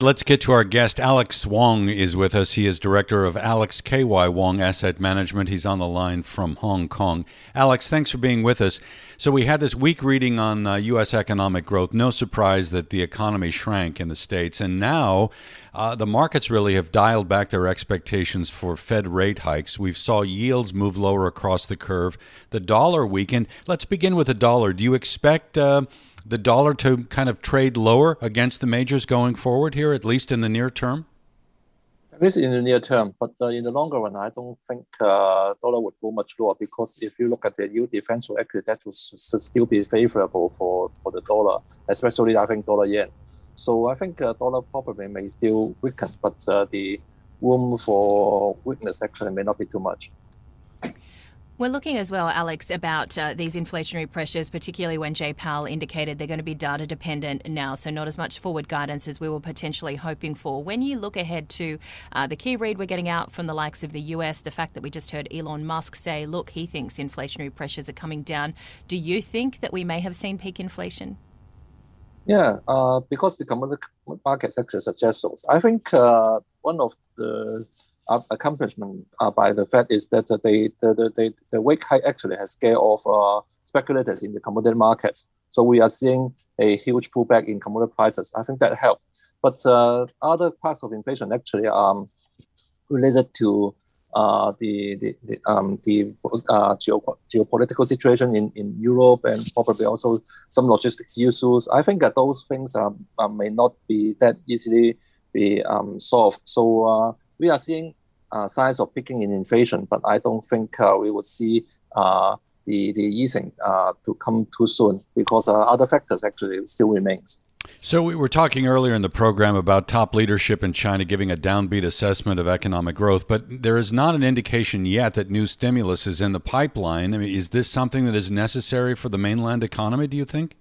Let's get to our guest. Alex Wong is with us. He is director of Alex KY Wong Asset Management. He's on the line from Hong Kong. Alex, thanks for being with us. So, we had this week reading on uh, U.S. economic growth. No surprise that the economy shrank in the States. And now uh, the markets really have dialed back their expectations for Fed rate hikes. We've saw yields move lower across the curve. The dollar weakened. Let's begin with the dollar. Do you expect. Uh, the dollar to kind of trade lower against the majors going forward here, at least in the near term? At least in the near term, but uh, in the longer run, I don't think uh, dollar would go much lower because if you look at the yield differential, actually that would still be favorable for, for the dollar, especially I think dollar yen. So I think uh, dollar probably may still weaken, but uh, the room for weakness actually may not be too much. We're looking as well, Alex, about uh, these inflationary pressures, particularly when Jay Powell indicated they're going to be data dependent now, so not as much forward guidance as we were potentially hoping for. When you look ahead to uh, the key read we're getting out from the likes of the US, the fact that we just heard Elon Musk say, look, he thinks inflationary pressures are coming down, do you think that we may have seen peak inflation? Yeah, uh, because the commodity markets actually suggest so. I think uh, one of the accomplishment uh, by the Fed is that uh, they, the, the, the wake hike actually has scared off uh, speculators in the commodity markets. So we are seeing a huge pullback in commodity prices. I think that helped. But uh, other parts of inflation actually um, related to uh, the the the, um, the uh, geo- geopolitical situation in, in Europe and probably also some logistics issues. I think that those things um, may not be that easily be um, solved. So we are seeing uh, signs of peaking in inflation, but I don't think uh, we would see uh, the, the easing to come too soon because other factors actually still remains. So we were talking earlier in the program about top leadership in China giving a downbeat assessment of economic growth, but there is not an indication yet that new stimulus is in the pipeline. I mean, is this something that is necessary for the mainland economy, do you think?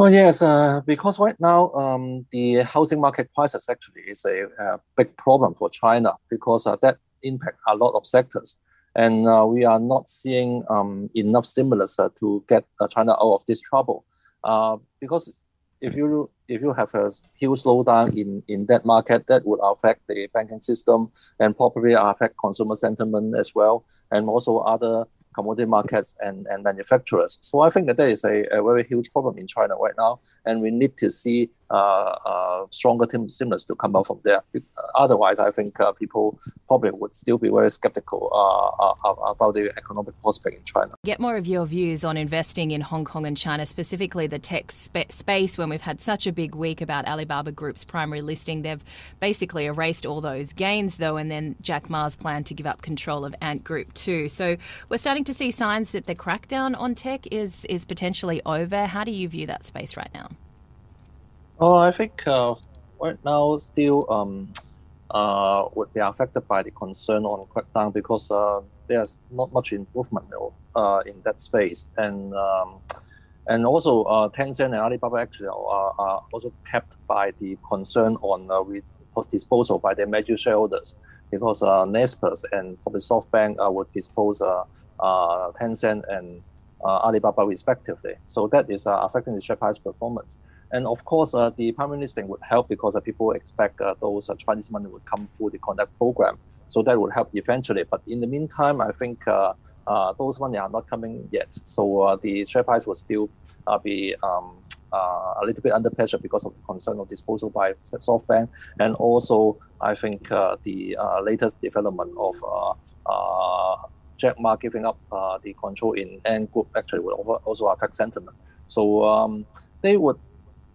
Oh yes, uh, because right now um, the housing market prices actually is a, a big problem for China because uh, that impact a lot of sectors, and uh, we are not seeing um, enough stimulus uh, to get uh, China out of this trouble. Uh, because if you if you have a huge slowdown in, in that market, that would affect the banking system and probably affect consumer sentiment as well, and also other commodity markets and, and manufacturers. So I think that that is a, a very huge problem in China right now, and we need to see stronger stimulus to come out from there. Otherwise, I think uh, people probably would still be very skeptical uh, uh, about the economic prospect in China. Get more of your views on investing in Hong Kong and China, specifically the tech sp- space. When we've had such a big week about Alibaba Group's primary listing, they've basically erased all those gains, though, and then Jack Ma's plan to give up control of Ant Group too. So we're starting to see signs that the crackdown on tech is is potentially over. How do you view that space right now? Oh, I think uh, right now still um, uh, would be affected by the concern on crackdown because uh, there's not much improvement uh, in that space, and um, and also uh, Tencent and Alibaba actually are, are also kept by the concern on uh, disposal by their major shareholders because uh, and probably SoftBank uh, would dispose uh, uh, Tencent and uh, Alibaba respectively. So that is uh, affecting the share price performance. And of course, uh, the primary listing would help because uh, people expect uh, those uh, Chinese money would come through the Connect program. So that would help eventually. But in the meantime, I think uh, uh, those money are not coming yet. So the share price will still be um, a little bit under pressure because of the concern of disposal by SoftBank. And also, I think the latest development of Jack Ma giving up the control in Ant Group actually will also affect sentiment. So um, they would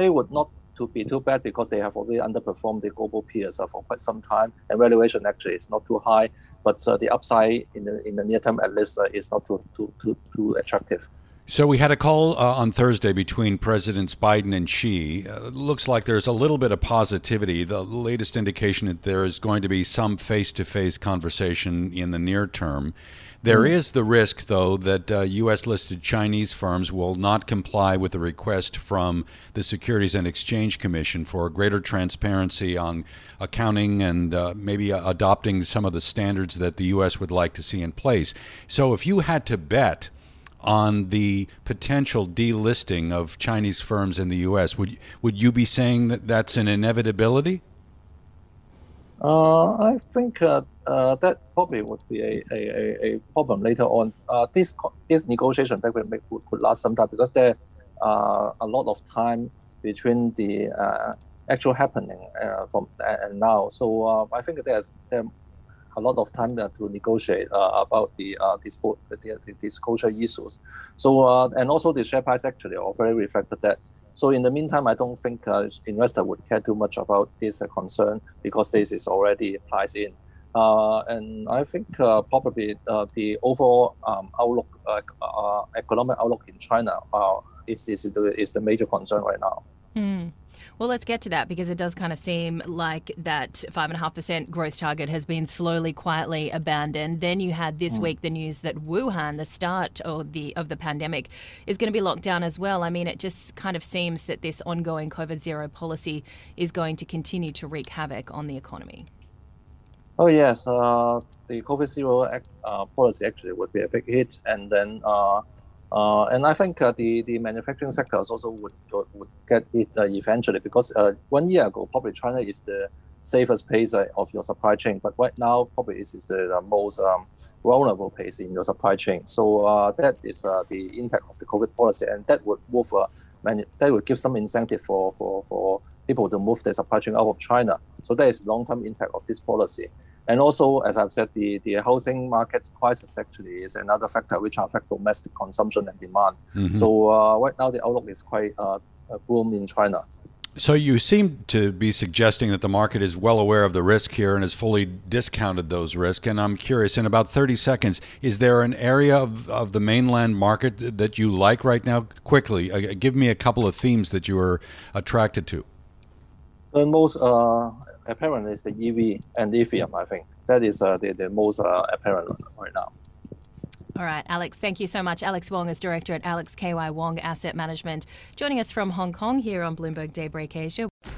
they would not to be too bad because they have already underperformed the global peers uh, for quite some time, and valuation actually is not too high. But uh, the upside in the in the near term at least uh, is not too too too, too attractive. So we had a call uh, on Thursday between Presidents Biden and Xi. Uh, looks like there's a little bit of positivity. The latest indication that there is going to be some face-to-face conversation in the near term. There mm. is the risk, though, that uh, U.S. listed Chinese firms will not comply with the request from the Securities and Exchange Commission for greater transparency on accounting and uh, maybe uh, adopting some of the standards that the U.S. would like to see in place. So if you had to bet, on the potential delisting of Chinese firms in the U.S. Would would you be saying that that's an inevitability? Uh, I think uh, uh, that probably would be a, a, a problem later on. Uh, this this negotiation would, could last some time because there are a lot of time between the uh, actual happening uh, from and now. So I think there's there a lot of time to negotiate uh, about the, uh, the, the, disclosure issues. So uh, and also the share price actually already reflected that. So in the meantime, I don't think uh, investor would care too much about this uh, concern because this is already priced in. Uh, and I think probably the overall um, outlook, economic outlook in China is, is, the, is the major concern right now. Mm. Well, let's get to that because it does kind of seem like that 5.5% growth target has been slowly, quietly abandoned. Then you had this mm. week the news that Wuhan, the start of the, of the pandemic, is going to be locked down as well. I mean, it just kind of seems that this ongoing COVID zero policy is going to continue to wreak havoc on the economy. Oh, yes. Uh, the COVID zero uh, policy actually would be a big hit. And then uh, uh, and I think uh, the, the manufacturing sectors also would, would get it uh, eventually because uh, one year ago, probably China is the safest place uh, of your supply chain, but right now, probably it is the, most um, vulnerable place in your supply chain. So uh, that is the impact of the COVID policy, and that would move, manu- that would give some incentive for, for, for people to move their supply chain out of China. So that is long-term impact of this policy. And also, as I've said, the, the housing market's crisis actually is another factor which affects domestic consumption and demand. Mm-hmm. So uh, right now, the outlook is quite uh, boom in China. So you seem to be suggesting that the market is well aware of the risk here and has fully discounted those risks. And I'm curious, in about 30 seconds, is there an area of, of the mainland market that you like right now? Quickly, uh, give me a couple of themes that you are attracted to. The most uh, apparent is the EV and lithium. I think that is uh, the, the most uh, apparent right now. All right, Alex, thank you so much. Alex Wong is director at Alex KY Wong Asset Management, joining us from Hong Kong here on Bloomberg Daybreak Asia.